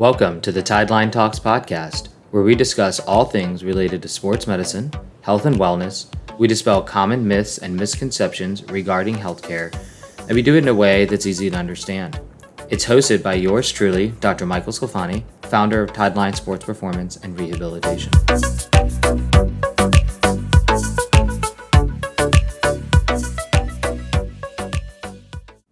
Welcome to the Tideline Talks podcast, where we discuss all things related to sports medicine, health and wellness. We dispel common myths and misconceptions regarding healthcare, and we do it in a way that's easy to understand. It's hosted by yours truly, Dr. Michael Sclafani, founder of Tideline Sports Performance and Rehabilitation.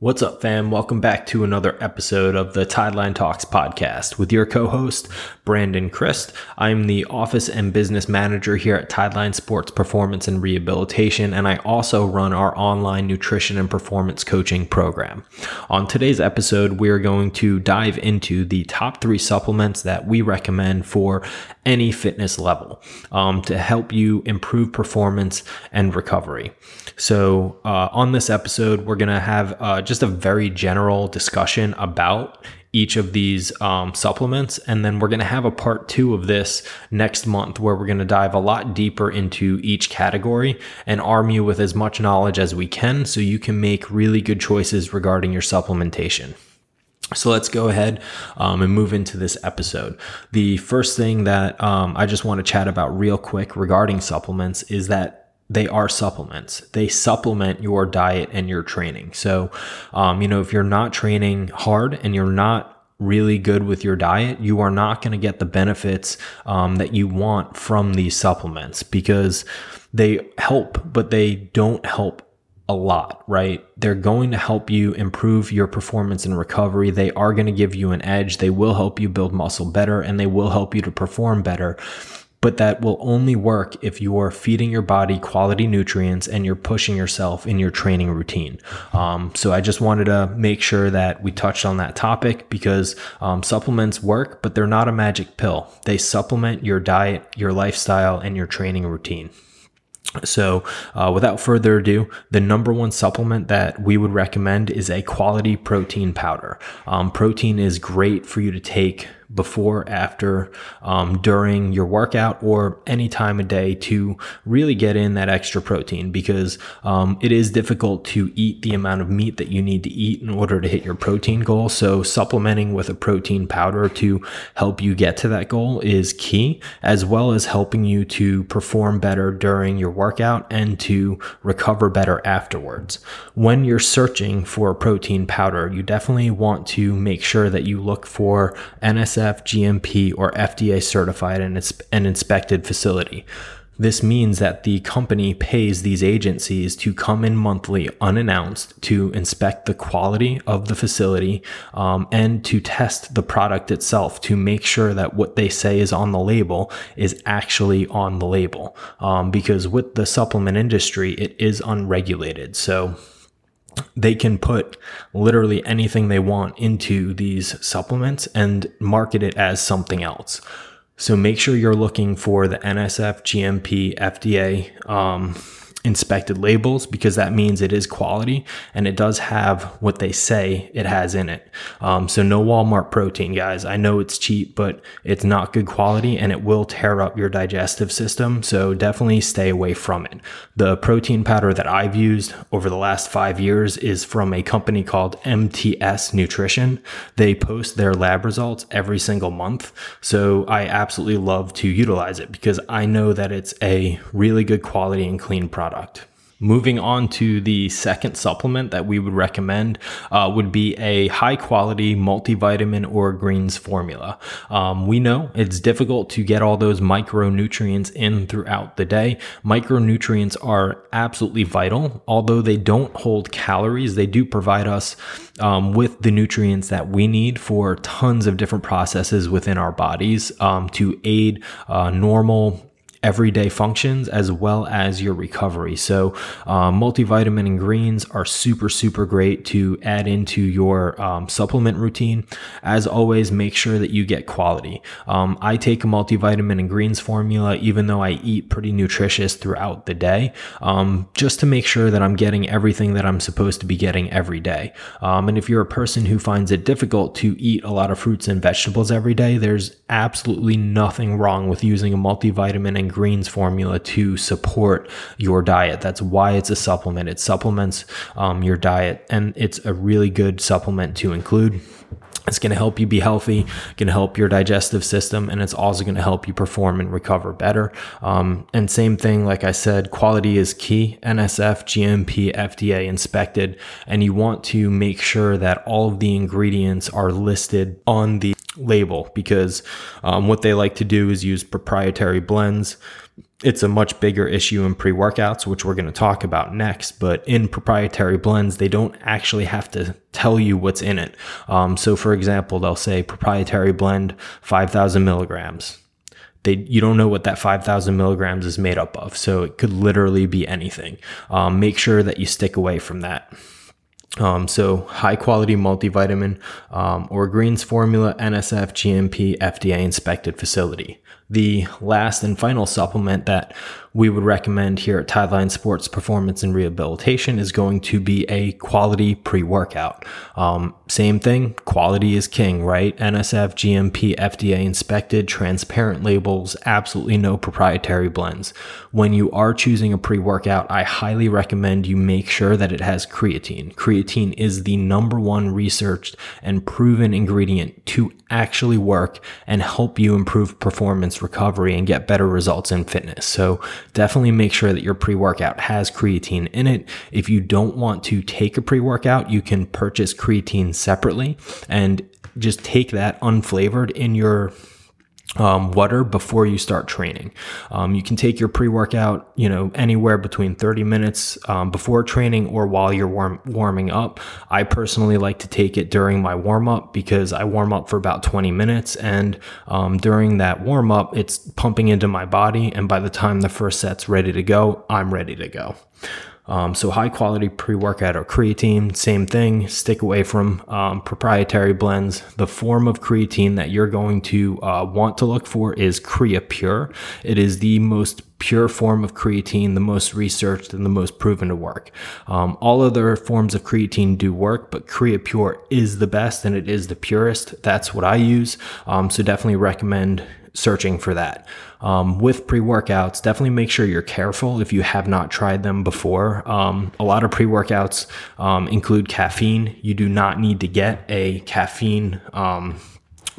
What's up, fam? Welcome back to another episode of the Tideline Talks podcast with your co host, Brandon Christ. I'm the office and business manager here at Tideline Sports Performance and Rehabilitation, and I also run our online nutrition and performance coaching program. On today's episode, we're going to dive into the top three supplements that we recommend for any fitness level um, to help you improve performance and recovery. So, uh, on this episode, we're going to have uh, just a very general discussion about each of these um, supplements. And then we're going to have a part two of this next month where we're going to dive a lot deeper into each category and arm you with as much knowledge as we can so you can make really good choices regarding your supplementation. So let's go ahead um, and move into this episode. The first thing that um, I just want to chat about real quick regarding supplements is that they are supplements. They supplement your diet and your training. So, um, you know, if you're not training hard and you're not really good with your diet, you are not going to get the benefits um, that you want from these supplements because they help, but they don't help a lot, right? They're going to help you improve your performance and recovery. They are going to give you an edge. They will help you build muscle better and they will help you to perform better. But that will only work if you are feeding your body quality nutrients and you're pushing yourself in your training routine. Um, so I just wanted to make sure that we touched on that topic because um, supplements work, but they're not a magic pill. They supplement your diet, your lifestyle, and your training routine. So, uh, without further ado, the number one supplement that we would recommend is a quality protein powder. Um, protein is great for you to take before, after, um, during your workout, or any time of day to really get in that extra protein because um, it is difficult to eat the amount of meat that you need to eat in order to hit your protein goal. So, supplementing with a protein powder to help you get to that goal is key, as well as helping you to perform better during your workout and to recover better afterwards. When you're searching for a protein powder, you definitely want to make sure that you look for NSF GMP, or FDA certified and, an inspected facility. This means that the company pays these agencies to come in monthly unannounced to inspect the quality of the facility um, and to test the product itself to make sure that what they say is on the label is actually on the label. Um, because with the supplement industry, it is unregulated. So, they can put literally anything they want into these supplements and market it as something else. So make sure you're looking for the NSF, GMP, FDA, um, inspected labels because that means it is quality and it does have what they say it has in it. Um, so no Walmart protein, guys. I know it's cheap, but it's not good quality and it will tear up your digestive system. So definitely stay away from it. The protein powder that I've used over the last five years is from a company called MTS Nutrition. They post their lab results every single month. So I absolutely love to utilize it because I know that it's a really good quality and clean product product. Moving on to the second supplement that we would recommend uh, would be a high quality multivitamin or greens formula. Um, we know it's difficult to get all those micronutrients in throughout the day. Micronutrients are absolutely vital. Although they don't hold calories, they do provide us um, with the nutrients that we need for tons of different processes within our bodies um, to aid uh, normal everyday functions as well as your recovery. So, uh, multivitamin and greens are super, super great to add into your um, supplement routine. As always, make sure that you get quality. Um, I take a multivitamin and greens formula, even though I eat pretty nutritious throughout the day, um, just to make sure that I'm getting everything that I'm supposed to be getting every day. Um, and if you're a person who finds it difficult to eat a lot of fruits and vegetables every day, there's absolutely nothing wrong with using a multivitamin and and greens formula to support your diet. That's why it's a supplement. It supplements um, your diet, and it's a really good supplement to include. It's going to help you be healthy, going to help your digestive system, and it's also going to help you perform and recover better. Um, and same thing, like I said, quality is key. NSF, GMP, FDA inspected, and you want to make sure that all of the ingredients are listed on the label because um, what they like to do is use proprietary blends it's a much bigger issue in pre workouts, which we're going to talk about next. But in proprietary blends, they don't actually have to tell you what's in it. Um, so, for example, they'll say proprietary blend 5,000 milligrams. They, you don't know what that 5,000 milligrams is made up of. So, it could literally be anything. Um, make sure that you stick away from that. Um, so high quality multivitamin um, or greens formula NSF GMP FDA inspected facility. The last and final supplement that we would recommend here at Tideline Sports Performance and Rehabilitation is going to be a quality pre workout. Um, same thing, quality is king, right? NSF, GMP, FDA inspected, transparent labels, absolutely no proprietary blends. When you are choosing a pre workout, I highly recommend you make sure that it has creatine. Creatine is the number one researched and proven ingredient to actually work and help you improve performance, recovery, and get better results in fitness. So, definitely make sure that your pre workout has creatine in it. If you don't want to take a pre workout, you can purchase creatine separately and just take that unflavored in your um, water before you start training. Um, you can take your pre workout, you know, anywhere between 30 minutes um, before training or while you're warm, warming up. I personally like to take it during my warm up because I warm up for about 20 minutes. And um, during that warm up, it's pumping into my body. And by the time the first set's ready to go, I'm ready to go. Um, so high quality pre-workout or creatine, same thing. Stick away from um, proprietary blends. The form of creatine that you're going to uh, want to look for is CreaPure. It is the most pure form of creatine, the most researched and the most proven to work. Um, all other forms of creatine do work, but CreaPure is the best and it is the purest. That's what I use. Um, so definitely recommend searching for that. Um, with pre workouts, definitely make sure you're careful if you have not tried them before. Um, a lot of pre workouts um, include caffeine. You do not need to get a caffeine um,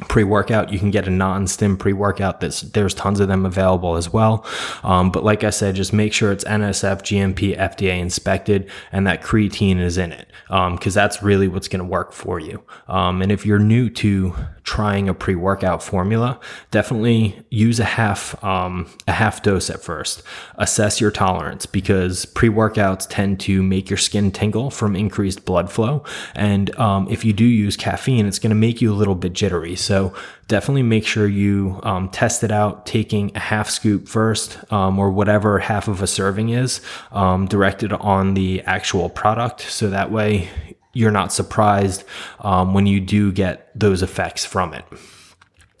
pre-workout you can get a non-stim pre-workout that's there's tons of them available as well um, but like i said just make sure it's nsf gmp fda inspected and that creatine is in it because um, that's really what's going to work for you um, and if you're new to trying a pre-workout formula, definitely use a half um, a half dose at first. Assess your tolerance because pre-workouts tend to make your skin tingle from increased blood flow, and um, if you do use caffeine, it's going to make you a little bit jittery. So definitely make sure you um, test it out, taking a half scoop first, um, or whatever half of a serving is, um, directed on the actual product, so that way you're not surprised um, when you do get those effects from it.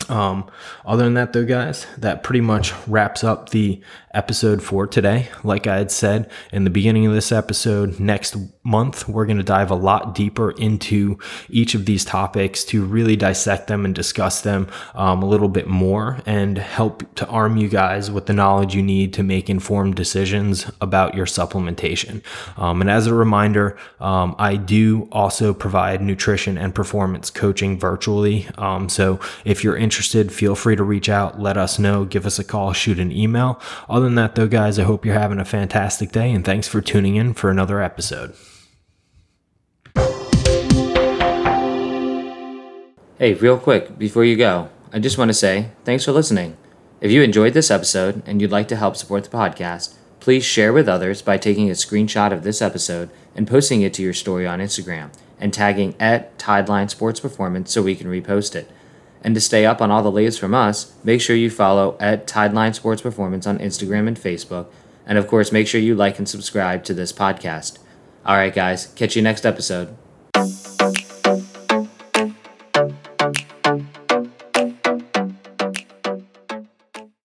Um, other than that, though, guys, that pretty much wraps up the episode for today. Like I had said in the beginning of this episode, next month we're going to dive a lot deeper into each of these topics to really dissect them and discuss them um, a little bit more and help to arm you guys with the knowledge you need to make informed decisions about your supplementation. Um, and as a reminder, um, I do also provide nutrition and performance coaching virtually. Um, so if you're interested, feel free to reach out, let us know, give us a call, shoot an email. Other than that, though, guys, I hope you're having a fantastic day and thanks for tuning in for another episode. Hey, real quick, before you go, I just want to say thanks for listening. If you enjoyed this episode and you'd like to help support the podcast, please share with others by taking a screenshot of this episode and posting it to your story on Instagram and tagging at Tideline Sports Performance so we can repost it. And to stay up on all the latest from us, make sure you follow at Tideline Sports Performance on Instagram and Facebook. And of course, make sure you like and subscribe to this podcast. All right, guys, catch you next episode.